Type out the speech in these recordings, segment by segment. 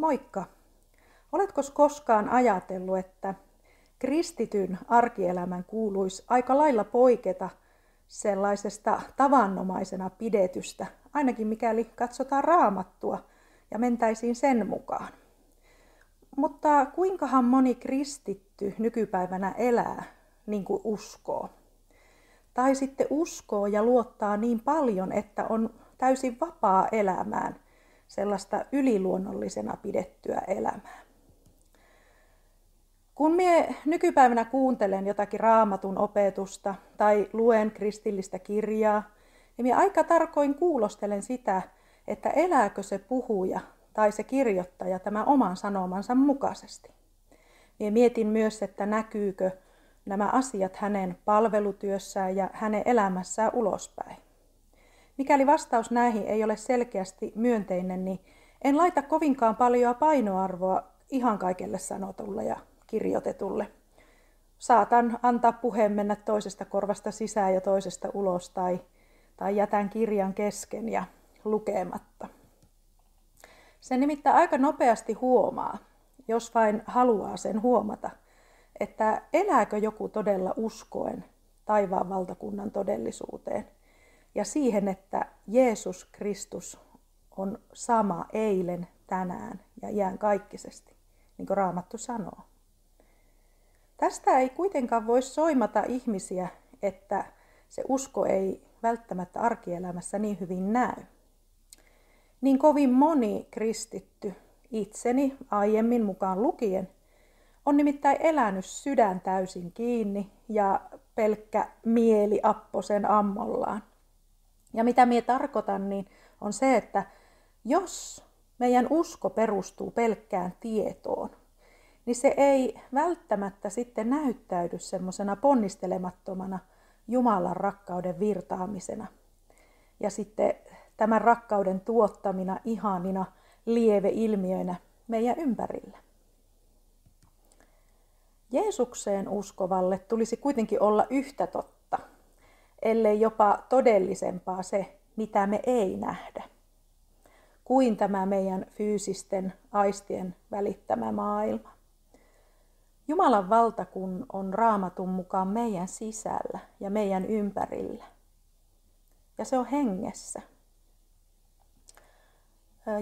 Moikka! Oletko koskaan ajatellut, että kristityn arkielämän kuuluisi aika lailla poiketa sellaisesta tavannomaisena pidetystä, ainakin mikäli katsotaan raamattua ja mentäisiin sen mukaan. Mutta kuinkahan moni kristitty nykypäivänä elää niin kuin uskoo? Tai sitten uskoo ja luottaa niin paljon, että on täysin vapaa elämään sellaista yliluonnollisena pidettyä elämää. Kun minä nykypäivänä kuuntelen jotakin raamatun opetusta tai luen kristillistä kirjaa, niin minä aika tarkoin kuulostelen sitä, että elääkö se puhuja tai se kirjoittaja tämä oman sanomansa mukaisesti. Minä mietin myös, että näkyykö nämä asiat hänen palvelutyössään ja hänen elämässään ulospäin. Mikäli vastaus näihin ei ole selkeästi myönteinen, niin en laita kovinkaan paljon painoarvoa ihan kaikelle sanotulle ja kirjoitetulle. Saatan antaa puheen mennä toisesta korvasta sisään ja toisesta ulos tai, tai jätän kirjan kesken ja lukematta. Se nimittäin aika nopeasti huomaa, jos vain haluaa sen huomata, että elääkö joku todella uskoen taivaan valtakunnan todellisuuteen ja siihen, että Jeesus Kristus on sama eilen, tänään ja iän kaikkisesti, niin kuin Raamattu sanoo. Tästä ei kuitenkaan voi soimata ihmisiä, että se usko ei välttämättä arkielämässä niin hyvin näy. Niin kovin moni kristitty, itseni aiemmin mukaan lukien, on nimittäin elänyt sydän täysin kiinni ja pelkkä mieli apposen ammollaan. Ja mitä minä tarkoitan, niin on se, että jos meidän usko perustuu pelkkään tietoon, niin se ei välttämättä sitten näyttäydy semmoisena ponnistelemattomana Jumalan rakkauden virtaamisena. Ja sitten tämän rakkauden tuottamina ihanina lieveilmiöinä meidän ympärillä. Jeesukseen uskovalle tulisi kuitenkin olla yhtä totta, ellei jopa todellisempaa se, mitä me ei nähdä, kuin tämä meidän fyysisten aistien välittämä maailma. Jumalan valta kun on raamatun mukaan meidän sisällä ja meidän ympärillä. Ja se on hengessä.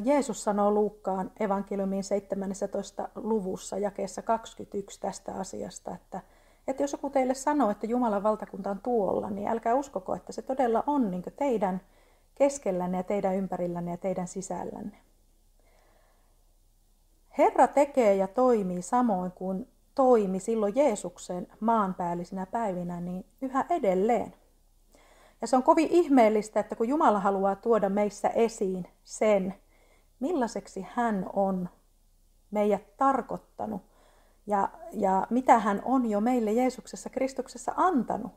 Jeesus sanoo Luukkaan evankeliumin 17. luvussa jakeessa 21 tästä asiasta, että, että jos joku teille sanoo, että Jumalan valtakunta on tuolla, niin älkää uskoko, että se todella on niin teidän keskellänne ja teidän ympärillänne ja teidän sisällänne. Herra tekee ja toimii samoin kuin toimi silloin Jeesuksen maanpäällisinä päivinä, niin yhä edelleen. Ja se on kovin ihmeellistä, että kun Jumala haluaa tuoda meissä esiin sen, millaiseksi hän on meidät tarkoittanut ja, ja mitä hän on jo meille Jeesuksessa Kristuksessa antanut,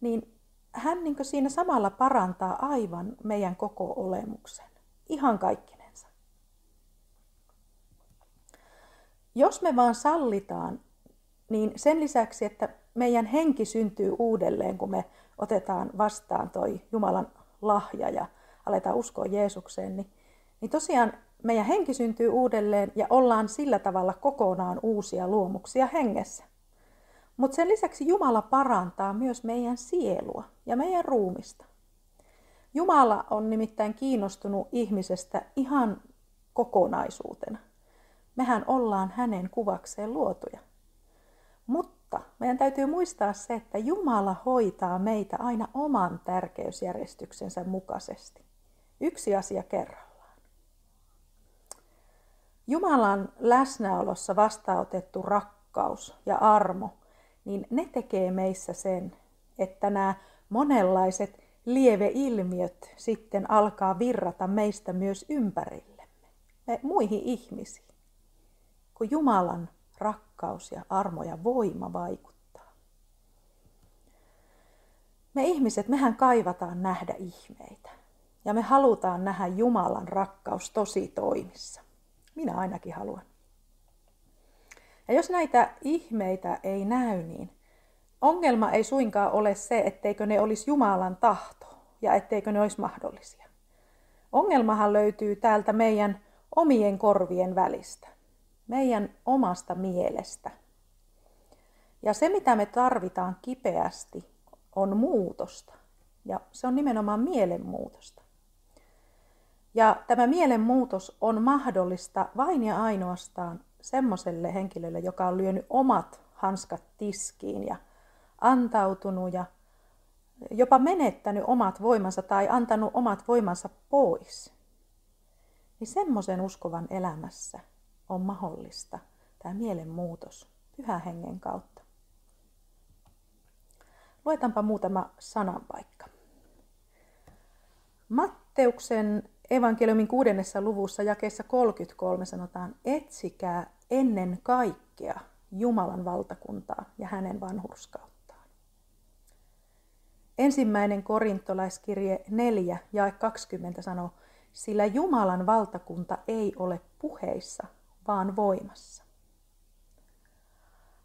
niin hän niin siinä samalla parantaa aivan meidän koko olemuksen. Ihan kaikkinensa. Jos me vaan sallitaan, niin sen lisäksi, että meidän henki syntyy uudelleen, kun me otetaan vastaan toi Jumalan lahja ja aletaan uskoa Jeesukseen, niin niin tosiaan meidän henki syntyy uudelleen ja ollaan sillä tavalla kokonaan uusia luomuksia hengessä. Mutta sen lisäksi Jumala parantaa myös meidän sielua ja meidän ruumista. Jumala on nimittäin kiinnostunut ihmisestä ihan kokonaisuutena. Mehän ollaan hänen kuvakseen luotuja. Mutta meidän täytyy muistaa se, että Jumala hoitaa meitä aina oman tärkeysjärjestyksensä mukaisesti. Yksi asia kerran. Jumalan läsnäolossa vastaanotettu rakkaus ja armo, niin ne tekee meissä sen, että nämä monenlaiset lieveilmiöt sitten alkaa virrata meistä myös ympärillemme, me muihin ihmisiin, kun Jumalan rakkaus ja armo ja voima vaikuttaa. Me ihmiset, mehän kaivataan nähdä ihmeitä ja me halutaan nähdä Jumalan rakkaus tosi toimissa. Minä ainakin haluan. Ja jos näitä ihmeitä ei näy, niin ongelma ei suinkaan ole se, etteikö ne olisi Jumalan tahto ja etteikö ne olisi mahdollisia. Ongelmahan löytyy täältä meidän omien korvien välistä, meidän omasta mielestä. Ja se, mitä me tarvitaan kipeästi, on muutosta. Ja se on nimenomaan mielenmuutosta. Ja tämä mielenmuutos on mahdollista vain ja ainoastaan semmoiselle henkilölle, joka on lyönyt omat hanskat tiskiin ja antautunut ja jopa menettänyt omat voimansa tai antanut omat voimansa pois. Niin semmoisen uskovan elämässä on mahdollista tämä mielenmuutos pyhän hengen kautta. Luetaanpa muutama sananpaikka. Matteuksen evankeliumin kuudennessa luvussa jakeessa 33 sanotaan, etsikää ennen kaikkea Jumalan valtakuntaa ja hänen vanhurskauttaan. Ensimmäinen korintolaiskirje 4 ja 20 sanoo, sillä Jumalan valtakunta ei ole puheissa, vaan voimassa.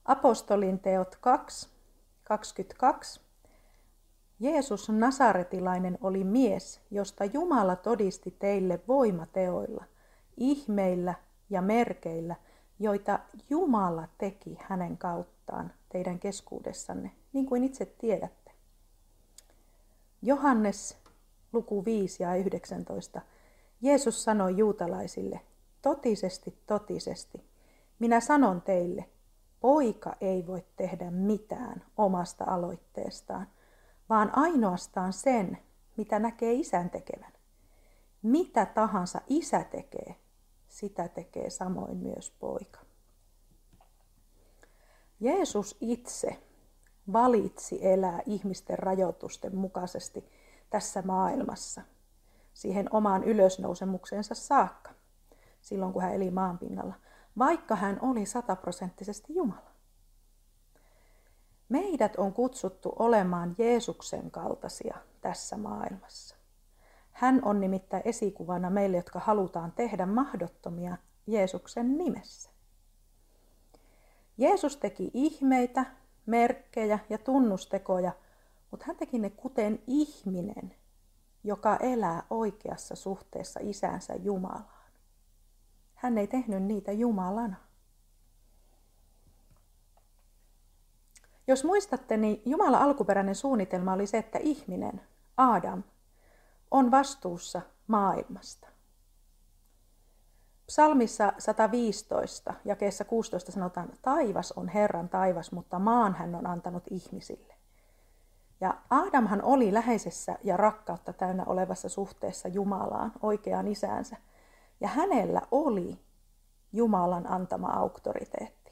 Apostolin teot 2, 22 Jeesus Nasaretilainen oli mies, josta Jumala todisti teille voimateoilla, ihmeillä ja merkeillä, joita Jumala teki hänen kauttaan teidän keskuudessanne, niin kuin itse tiedätte. Johannes luku 5 ja 19. Jeesus sanoi juutalaisille, totisesti, totisesti, minä sanon teille, poika ei voi tehdä mitään omasta aloitteestaan – vaan ainoastaan sen, mitä näkee isän tekevän. Mitä tahansa isä tekee, sitä tekee samoin myös poika. Jeesus itse valitsi elää ihmisten rajoitusten mukaisesti tässä maailmassa siihen omaan ylösnousemuksensa saakka, silloin kun hän eli maanpinnalla, vaikka hän oli sataprosenttisesti Jumala. Meidät on kutsuttu olemaan Jeesuksen kaltaisia tässä maailmassa. Hän on nimittäin esikuvana meille, jotka halutaan tehdä mahdottomia Jeesuksen nimessä. Jeesus teki ihmeitä, merkkejä ja tunnustekoja, mutta hän teki ne kuten ihminen, joka elää oikeassa suhteessa isänsä Jumalaan. Hän ei tehnyt niitä Jumalana. Jos muistatte, niin Jumalan alkuperäinen suunnitelma oli se, että ihminen, Adam, on vastuussa maailmasta. Psalmissa 115, jakeessa 16 sanotaan, taivas on Herran taivas, mutta maan hän on antanut ihmisille. Ja Adamhan oli läheisessä ja rakkautta täynnä olevassa suhteessa Jumalaan, oikeaan isäänsä. Ja hänellä oli Jumalan antama auktoriteetti.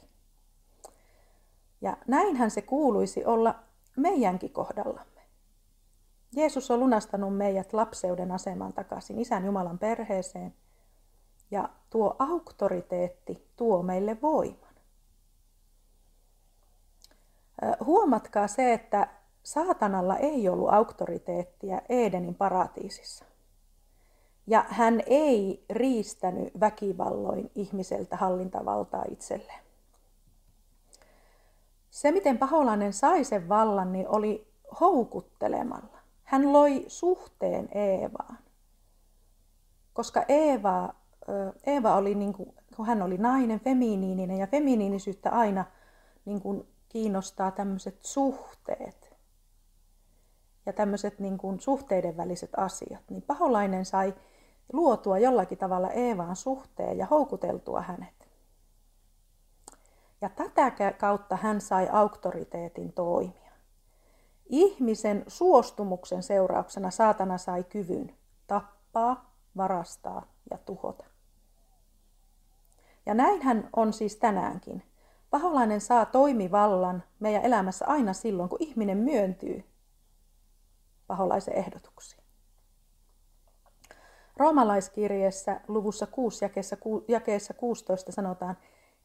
Ja näinhän se kuuluisi olla meidänkin kohdallamme. Jeesus on lunastanut meidät lapseuden asemaan takaisin Isän Jumalan perheeseen. Ja tuo auktoriteetti tuo meille voiman. Huomatkaa se, että saatanalla ei ollut auktoriteettia Edenin paratiisissa. Ja hän ei riistänyt väkivalloin ihmiseltä hallintavaltaa itselleen. Se, miten paholainen sai sen vallan, niin oli houkuttelemalla. Hän loi suhteen Eevaan. Koska Eeva, Eeva oli, niin kuin, kun hän oli nainen, feminiininen ja feminiinisyyttä aina niin kuin, kiinnostaa tämmöiset suhteet ja tämmöiset niin kuin, suhteiden väliset asiat. Niin paholainen sai luotua jollakin tavalla Eevaan suhteen ja houkuteltua hänet. Ja tätä kautta hän sai auktoriteetin toimia. Ihmisen suostumuksen seurauksena saatana sai kyvyn tappaa, varastaa ja tuhota. Ja näinhän on siis tänäänkin. Paholainen saa toimivallan meidän elämässä aina silloin, kun ihminen myöntyy paholaisen ehdotuksiin. Roomalaiskirjeessä luvussa 6 jakeessa 16 sanotaan,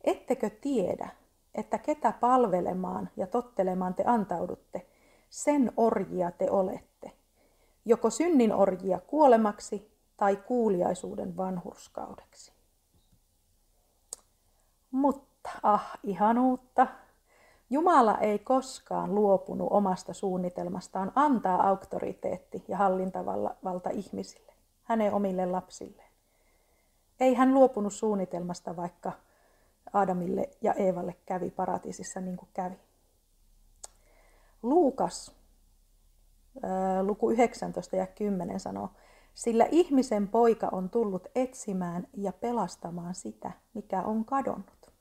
Ettekö tiedä, että ketä palvelemaan ja tottelemaan te antaudutte, sen orjia te olette, joko synnin orjia kuolemaksi tai kuuliaisuuden vanhurskaudeksi. Mutta, ah, ihanuutta, Jumala ei koskaan luopunut omasta suunnitelmastaan antaa auktoriteetti ja hallintavalta ihmisille, hänen omille lapsilleen. ei hän luopunut suunnitelmasta, vaikka Adamille ja Eevalle kävi paratiisissa niin kuin kävi. Luukas, luku 19 ja 10 sanoo, sillä ihmisen poika on tullut etsimään ja pelastamaan sitä, mikä on kadonnut.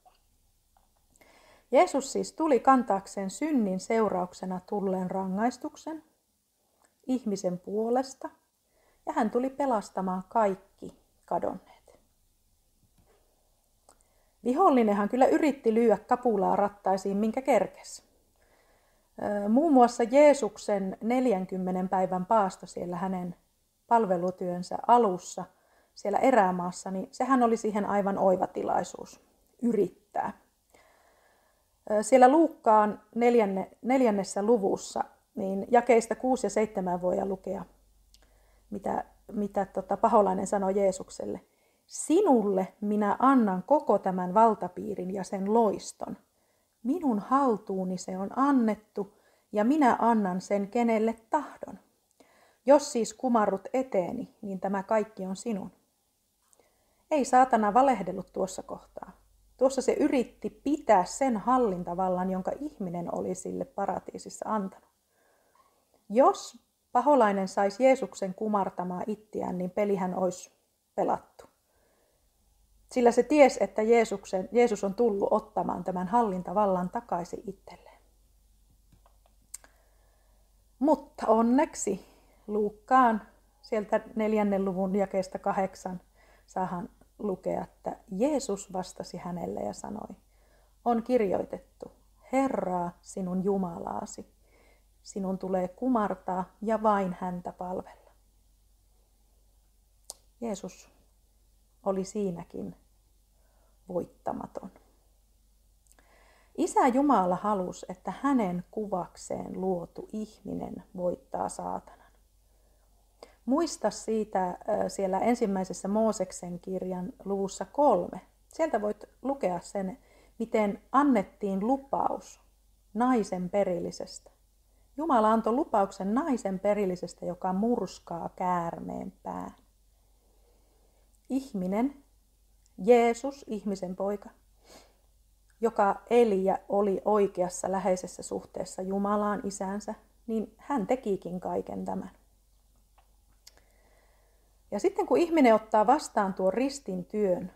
Jeesus siis tuli kantaakseen synnin seurauksena tulleen rangaistuksen ihmisen puolesta ja hän tuli pelastamaan kaikki kadonneet. Vihollinenhan kyllä yritti lyödä kapulaa rattaisiin, minkä kerkesi. Muun muassa Jeesuksen 40 päivän paasto siellä hänen palvelutyönsä alussa siellä erämaassa, niin sehän oli siihen aivan oiva tilaisuus yrittää. Siellä Luukkaan neljänne, neljännessä luvussa, niin jakeista 6 ja 7 voi lukea, mitä, mitä tota, paholainen sanoi Jeesukselle. Sinulle minä annan koko tämän valtapiirin ja sen loiston. Minun haltuuni se on annettu ja minä annan sen kenelle tahdon. Jos siis kumarrut eteeni, niin tämä kaikki on sinun. Ei saatana valehdellut tuossa kohtaa. Tuossa se yritti pitää sen hallintavallan, jonka ihminen oli sille paratiisissa antanut. Jos paholainen saisi Jeesuksen kumartamaan ittiään, niin pelihän olisi pelattu. Sillä se ties, että Jeesuksen, Jeesus on tullut ottamaan tämän hallintavallan takaisin itselleen. Mutta onneksi Luukkaan sieltä neljännen luvun jakeesta kahdeksan saahan lukea, että Jeesus vastasi hänelle ja sanoi, on kirjoitettu, Herraa sinun Jumalaasi, sinun tulee kumartaa ja vain häntä palvella. Jeesus oli siinäkin voittamaton. Isä Jumala halusi, että hänen kuvakseen luotu ihminen voittaa saatanan. Muista siitä siellä ensimmäisessä Mooseksen kirjan luvussa kolme. Sieltä voit lukea sen, miten annettiin lupaus naisen perillisestä. Jumala antoi lupauksen naisen perillisestä, joka murskaa käärmeen pään. Ihminen, Jeesus, ihmisen poika, joka eli ja oli oikeassa läheisessä suhteessa Jumalaan isänsä, niin hän tekikin kaiken tämän. Ja sitten kun ihminen ottaa vastaan tuon ristin työn,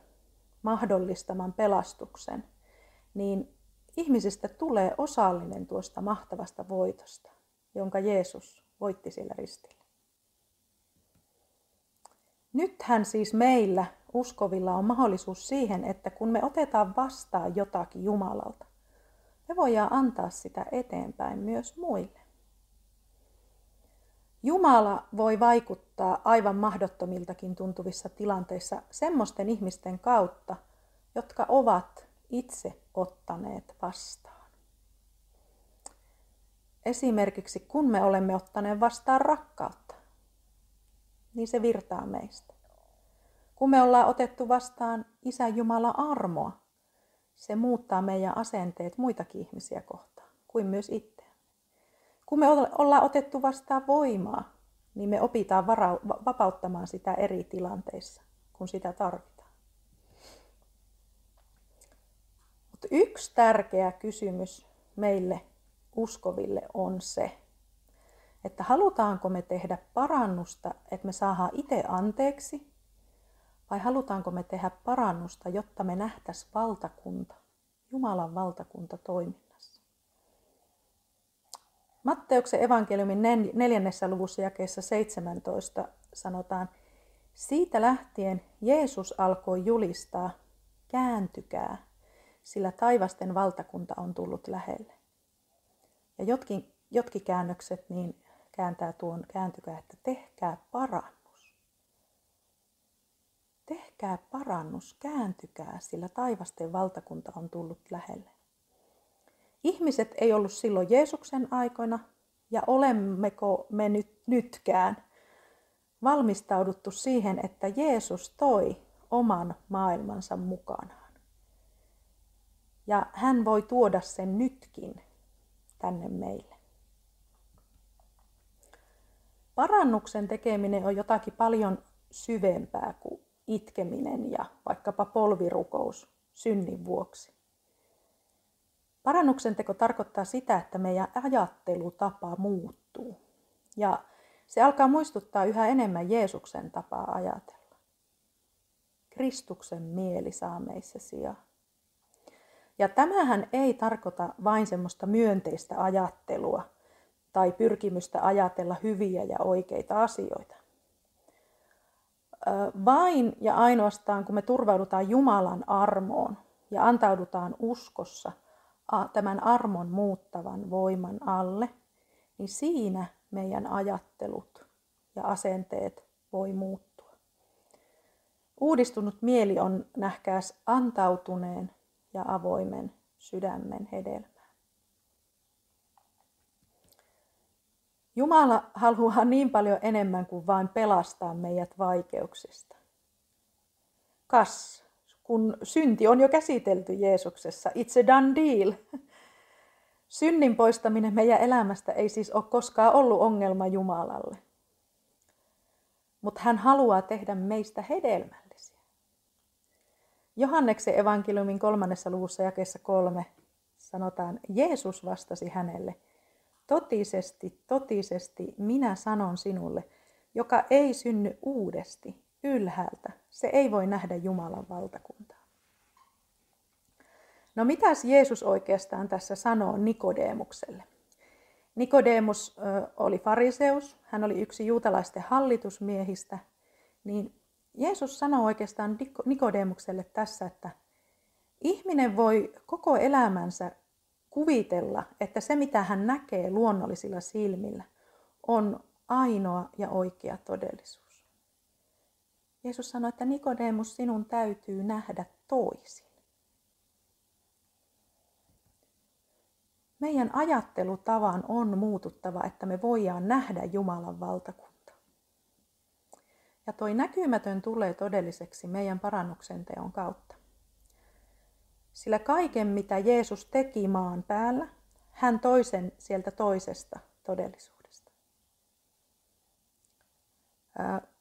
mahdollistaman pelastuksen, niin ihmisestä tulee osallinen tuosta mahtavasta voitosta, jonka Jeesus voitti sillä ristillä. Nythän siis meillä uskovilla on mahdollisuus siihen, että kun me otetaan vastaan jotakin Jumalalta, me voidaan antaa sitä eteenpäin myös muille. Jumala voi vaikuttaa aivan mahdottomiltakin tuntuvissa tilanteissa semmoisten ihmisten kautta, jotka ovat itse ottaneet vastaan. Esimerkiksi kun me olemme ottaneet vastaan rakkautta, niin se virtaa meistä. Kun me ollaan otettu vastaan Isä Jumala armoa, se muuttaa meidän asenteet muitakin ihmisiä kohtaan, kuin myös itse. Kun me ollaan otettu vastaan voimaa, niin me opitaan vara- vapauttamaan sitä eri tilanteissa, kun sitä tarvitaan. Mutta yksi tärkeä kysymys meille uskoville on se, että halutaanko me tehdä parannusta, että me saadaan itse anteeksi, vai halutaanko me tehdä parannusta, jotta me nähtäisiin valtakunta, Jumalan valtakunta toimii. Matteuksen evankeliumin neljännessä luvussa jakeessa 17 sanotaan, siitä lähtien Jeesus alkoi julistaa, kääntykää, sillä taivasten valtakunta on tullut lähelle. Ja jotkin, jotkin käännökset niin kääntää tuon kääntykää, että tehkää parannus. Tehkää parannus, kääntykää, sillä taivasten valtakunta on tullut lähelle. Ihmiset ei ollut silloin Jeesuksen aikoina ja olemmeko me nyt, nytkään valmistauduttu siihen, että Jeesus toi oman maailmansa mukanaan. Ja hän voi tuoda sen nytkin tänne meille. Parannuksen tekeminen on jotakin paljon syvempää kuin itkeminen ja vaikkapa polvirukous synnin vuoksi. Parannuksen teko tarkoittaa sitä, että meidän ajattelutapa muuttuu. Ja se alkaa muistuttaa yhä enemmän Jeesuksen tapaa ajatella. Kristuksen mieli saa meissä sijaan. Ja tämähän ei tarkoita vain semmoista myönteistä ajattelua tai pyrkimystä ajatella hyviä ja oikeita asioita. Vain ja ainoastaan kun me turvaudutaan Jumalan armoon ja antaudutaan uskossa tämän armon muuttavan voiman alle, niin siinä meidän ajattelut ja asenteet voi muuttua. Uudistunut mieli on nähkääs antautuneen ja avoimen sydämen hedelmää. Jumala haluaa niin paljon enemmän kuin vain pelastaa meidät vaikeuksista. Kas, kun synti on jo käsitelty Jeesuksessa, it's a done deal. Synnin poistaminen meidän elämästä ei siis ole koskaan ollut ongelma Jumalalle. Mutta hän haluaa tehdä meistä hedelmällisiä. Johanneksen evankeliumin kolmannessa luvussa jakeessa kolme sanotaan, Jeesus vastasi hänelle, totisesti, totisesti minä sanon sinulle, joka ei synny uudesti, ylhäältä, se ei voi nähdä Jumalan valtakuntaa. No mitäs Jeesus oikeastaan tässä sanoo Nikodeemukselle? Nikodemus oli fariseus, hän oli yksi juutalaisten hallitusmiehistä, niin Jeesus sanoo oikeastaan Nikodemukselle tässä, että ihminen voi koko elämänsä kuvitella, että se mitä hän näkee luonnollisilla silmillä on ainoa ja oikea todellisuus. Jeesus sanoi, että Nikodemus, sinun täytyy nähdä toisin. Meidän ajattelutavan on muututtava, että me voidaan nähdä Jumalan valtakunta. Ja toi näkymätön tulee todelliseksi meidän parannuksen teon kautta. Sillä kaiken, mitä Jeesus teki maan päällä, hän toisen sieltä toisesta todellisuudesta.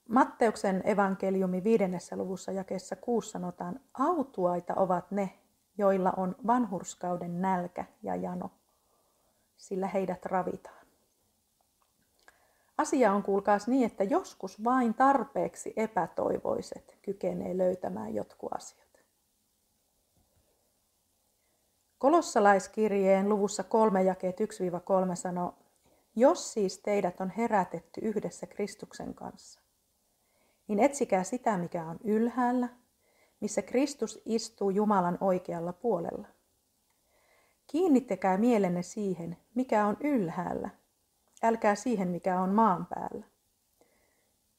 Matteuksen evankeliumi viidennessä luvussa jakessa kuusi sanotaan, autuaita ovat ne, joilla on vanhurskauden nälkä ja jano sillä heidät ravitaan. Asia on kuulkaas niin, että joskus vain tarpeeksi epätoivoiset kykenee löytämään jotkut asiat. Kolossalaiskirjeen luvussa 3 jakeet 1-3 sanoo, jos siis teidät on herätetty yhdessä Kristuksen kanssa, niin etsikää sitä, mikä on ylhäällä, missä Kristus istuu Jumalan oikealla puolella. Kiinnittäkää mielenne siihen, mikä on ylhäällä, älkää siihen, mikä on maan päällä.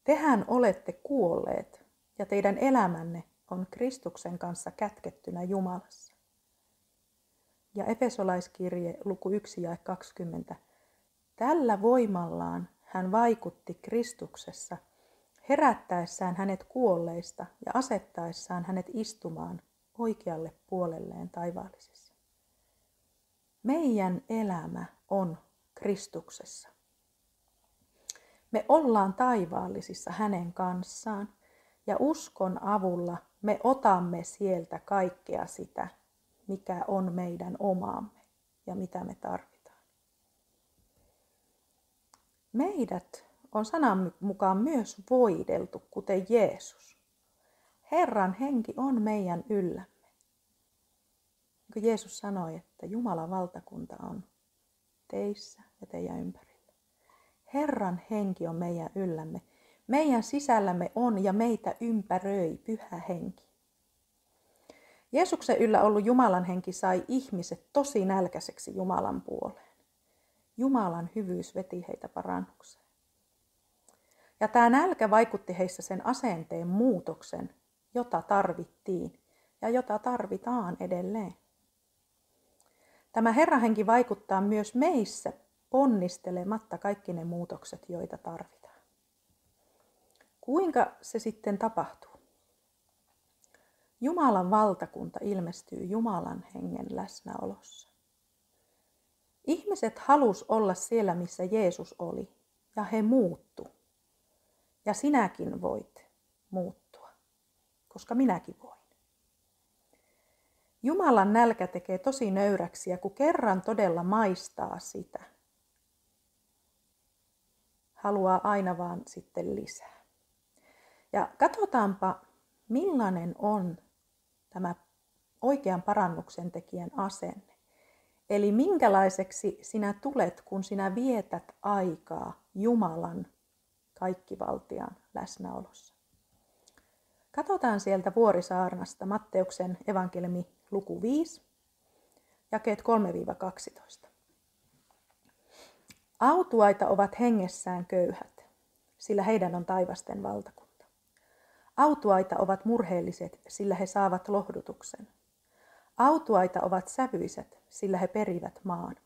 Tehän olette kuolleet, ja teidän elämänne on Kristuksen kanssa kätkettynä Jumalassa. Ja Efesolaiskirje luku 1 ja 20. Tällä voimallaan hän vaikutti Kristuksessa, herättäessään hänet kuolleista ja asettaessaan hänet istumaan oikealle puolelleen taivaallisessa. Meidän elämä on Kristuksessa. Me ollaan taivaallisissa hänen kanssaan ja uskon avulla me otamme sieltä kaikkea sitä, mikä on meidän omaamme ja mitä me tarvitaan. Meidät on sanan mukaan myös voideltu, kuten Jeesus. Herran henki on meidän yllä kun Jeesus sanoi, että Jumalan valtakunta on teissä ja teidän ympärillä. Herran henki on meidän yllämme. Meidän sisällämme on ja meitä ympäröi pyhä henki. Jeesuksen yllä ollut Jumalan henki sai ihmiset tosi nälkäiseksi Jumalan puoleen. Jumalan hyvyys veti heitä parannukseen. Ja tämä nälkä vaikutti heissä sen asenteen muutoksen, jota tarvittiin ja jota tarvitaan edelleen. Tämä Herrahenki vaikuttaa myös meissä ponnistelematta kaikki ne muutokset, joita tarvitaan. Kuinka se sitten tapahtuu? Jumalan valtakunta ilmestyy Jumalan hengen läsnäolossa. Ihmiset halus olla siellä, missä Jeesus oli, ja he muuttu. Ja sinäkin voit muuttua. koska minäkin voin. Jumalan nälkä tekee tosi nöyräksiä, kun kerran todella maistaa sitä. Haluaa aina vaan sitten lisää. Ja katsotaanpa, millainen on tämä oikean parannuksen tekijän asenne. Eli minkälaiseksi sinä tulet, kun sinä vietät aikaa Jumalan kaikkivaltian läsnäolossa. Katsotaan sieltä Vuorisaarnasta Matteuksen evankeliumi luku 5, jakeet 3-12. Autuaita ovat hengessään köyhät, sillä heidän on taivasten valtakunta. Autuaita ovat murheelliset, sillä he saavat lohdutuksen. Autuaita ovat sävyiset, sillä he perivät maan.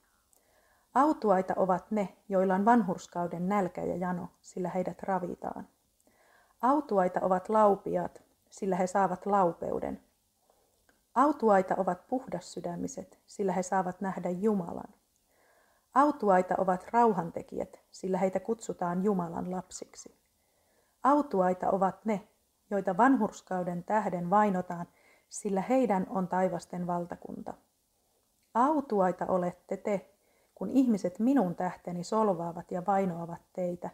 Autuaita ovat ne, joilla on vanhurskauden nälkä ja jano, sillä heidät ravitaan. Autuaita ovat laupiat, sillä he saavat laupeuden. Autuaita ovat puhdassydämiset, sillä he saavat nähdä Jumalan. Autuaita ovat rauhantekijät, sillä heitä kutsutaan Jumalan lapsiksi. Autuaita ovat ne, joita vanhurskauden tähden vainotaan, sillä heidän on taivasten valtakunta. Autuaita olette te, kun ihmiset minun tähteni solvaavat ja vainoavat teitä,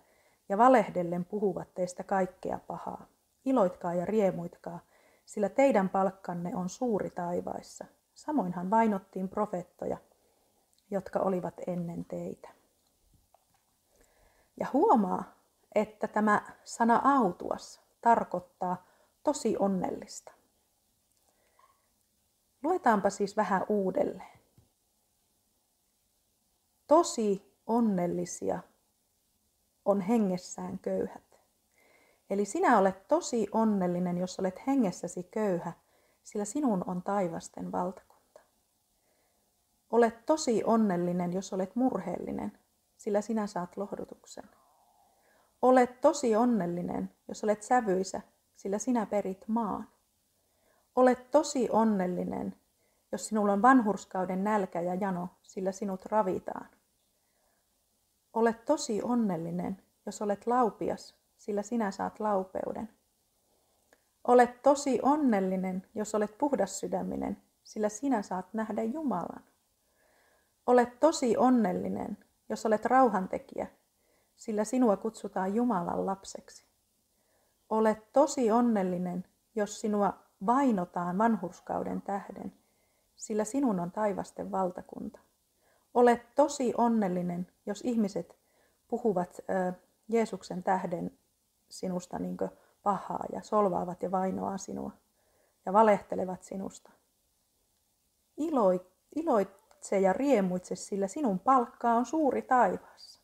ja valehdellen puhuvat teistä kaikkea pahaa. Iloitkaa ja riemuitkaa, sillä teidän palkkanne on suuri taivaissa. Samoinhan vainottiin profeettoja, jotka olivat ennen teitä. Ja huomaa, että tämä sana autuas tarkoittaa tosi onnellista. Luetaanpa siis vähän uudelleen. Tosi onnellisia on hengessään köyhät. Eli sinä olet tosi onnellinen, jos olet hengessäsi köyhä, sillä sinun on taivasten valtakunta. Olet tosi onnellinen, jos olet murheellinen, sillä sinä saat lohdutuksen. Olet tosi onnellinen, jos olet sävyisä, sillä sinä perit maan. Olet tosi onnellinen, jos sinulla on vanhurskauden nälkä ja jano, sillä sinut ravitaan. Olet tosi onnellinen, jos olet laupias, sillä sinä saat laupeuden. Olet tosi onnellinen, jos olet sydäminen, sillä sinä saat nähdä Jumalan. Olet tosi onnellinen, jos olet rauhantekijä, sillä sinua kutsutaan Jumalan lapseksi. Olet tosi onnellinen, jos sinua vainotaan vanhurskauden tähden, sillä sinun on taivasten valtakunta. Olet tosi onnellinen, jos ihmiset puhuvat Jeesuksen tähden sinusta niin pahaa ja solvaavat ja vainoaa sinua ja valehtelevat sinusta. Iloi, iloitse ja riemuitse, sillä sinun palkkaa on suuri taivaassa.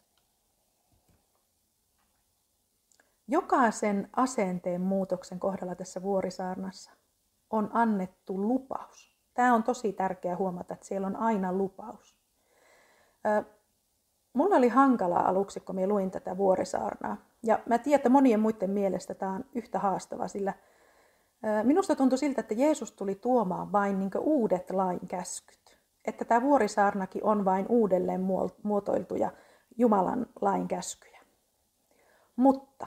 Jokaisen asenteen muutoksen kohdalla tässä vuorisaarnassa on annettu lupaus. Tämä on tosi tärkeää huomata, että siellä on aina lupaus. Mulla oli hankalaa aluksi, kun minä luin tätä vuorisaarnaa. Ja mä tiedän, että monien muiden mielestä tämä on yhtä haastava, sillä minusta tuntui siltä, että Jeesus tuli tuomaan vain niin uudet lain käskyt. Että tämä vuorisaarnakin on vain uudelleen muotoiltuja Jumalan lain käskyjä. Mutta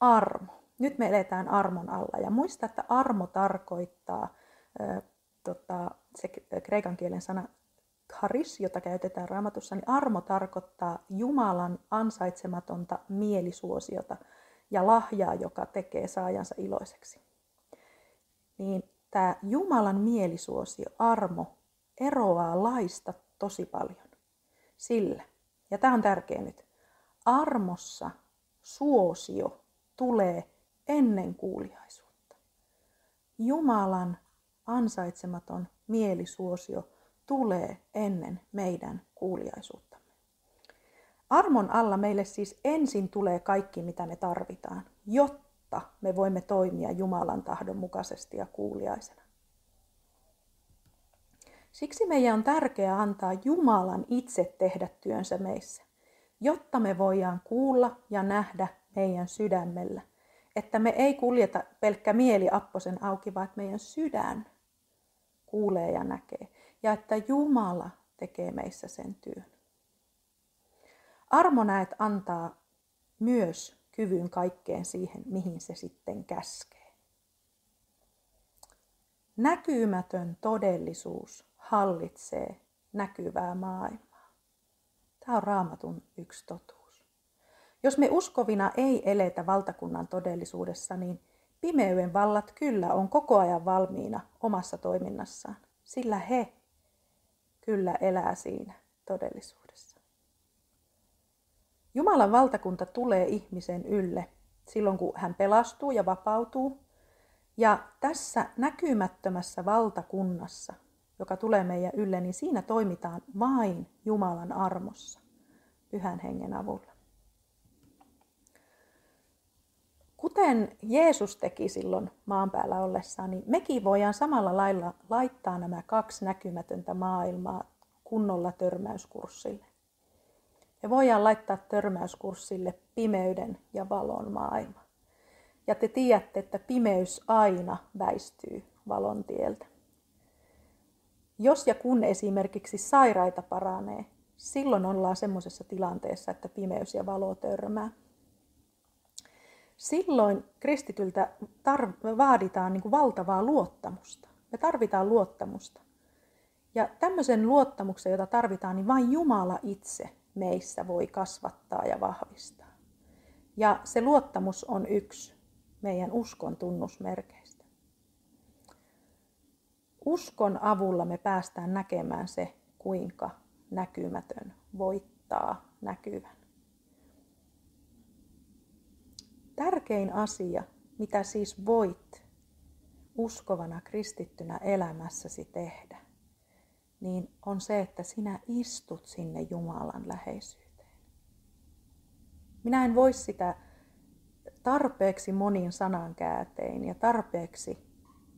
armo. Nyt me eletään armon alla ja muista, että armo tarkoittaa, äh, tota, se kreikan kielen sana charis, jota käytetään raamatussa, niin armo tarkoittaa Jumalan ansaitsematonta mielisuosiota ja lahjaa, joka tekee saajansa iloiseksi. Niin tämä Jumalan mielisuosio, armo, eroaa laista tosi paljon. Sillä, ja tämä on tärkeä nyt, armossa suosio tulee ennen kuuliaisuutta. Jumalan ansaitsematon mielisuosio tulee ennen meidän kuuliaisuuttamme. Armon alla meille siis ensin tulee kaikki, mitä me tarvitaan, jotta me voimme toimia Jumalan tahdon mukaisesti ja kuuliaisena. Siksi meidän on tärkeää antaa Jumalan itse tehdä työnsä meissä, jotta me voidaan kuulla ja nähdä meidän sydämellä. Että me ei kuljeta pelkkä mieli apposen auki, vaan että meidän sydän kuulee ja näkee ja että Jumala tekee meissä sen työn. Armo näet antaa myös kyvyn kaikkeen siihen, mihin se sitten käskee. näkymätön todellisuus hallitsee näkyvää maailmaa. Tämä on raamatun yksi totuus. Jos me uskovina ei eletä valtakunnan todellisuudessa, niin pimeyden vallat kyllä on koko ajan valmiina omassa toiminnassaan, sillä he kyllä elää siinä todellisuudessa. Jumalan valtakunta tulee ihmisen ylle silloin, kun hän pelastuu ja vapautuu. Ja tässä näkymättömässä valtakunnassa, joka tulee meidän ylle, niin siinä toimitaan vain Jumalan armossa, pyhän hengen avulla. Kuten Jeesus teki silloin maan päällä ollessaan, niin mekin voidaan samalla lailla laittaa nämä kaksi näkymätöntä maailmaa kunnolla törmäyskurssille. Me voidaan laittaa törmäyskurssille pimeyden ja valon maailma. Ja te tiedätte, että pimeys aina väistyy valon tieltä. Jos ja kun esimerkiksi sairaita paranee, silloin ollaan semmoisessa tilanteessa, että pimeys ja valo törmää. Silloin kristityltä tar- vaaditaan niin kuin valtavaa luottamusta. Me tarvitaan luottamusta. Ja tämmöisen luottamuksen, jota tarvitaan, niin vain Jumala itse meissä voi kasvattaa ja vahvistaa. Ja se luottamus on yksi meidän uskon tunnusmerkeistä. Uskon avulla me päästään näkemään se, kuinka näkymätön voittaa näkyvän. Tärkein asia, mitä siis voit uskovana kristittynä elämässäsi tehdä, niin on se, että sinä istut sinne Jumalan läheisyyteen. Minä en voi sitä tarpeeksi monin sanankääntein ja tarpeeksi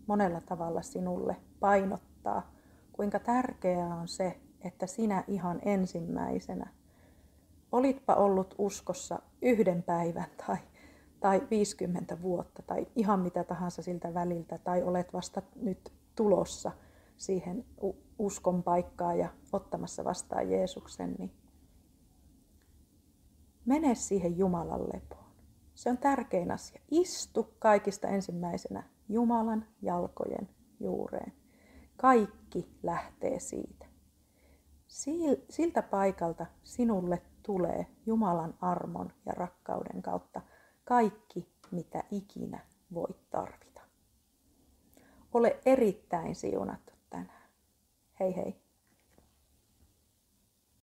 monella tavalla sinulle painottaa, kuinka tärkeää on se, että sinä ihan ensimmäisenä, olitpa ollut uskossa yhden päivän tai, tai 50 vuotta tai ihan mitä tahansa siltä väliltä, tai olet vasta nyt tulossa siihen uskon paikkaa ja ottamassa vastaan Jeesuksen, niin mene siihen Jumalan lepoon. Se on tärkein asia. Istu kaikista ensimmäisenä Jumalan jalkojen juureen. Kaikki lähtee siitä. Siltä paikalta sinulle tulee Jumalan armon ja rakkauden kautta kaikki, mitä ikinä voit tarvita. Ole erittäin siunattu tänään. Hei hei!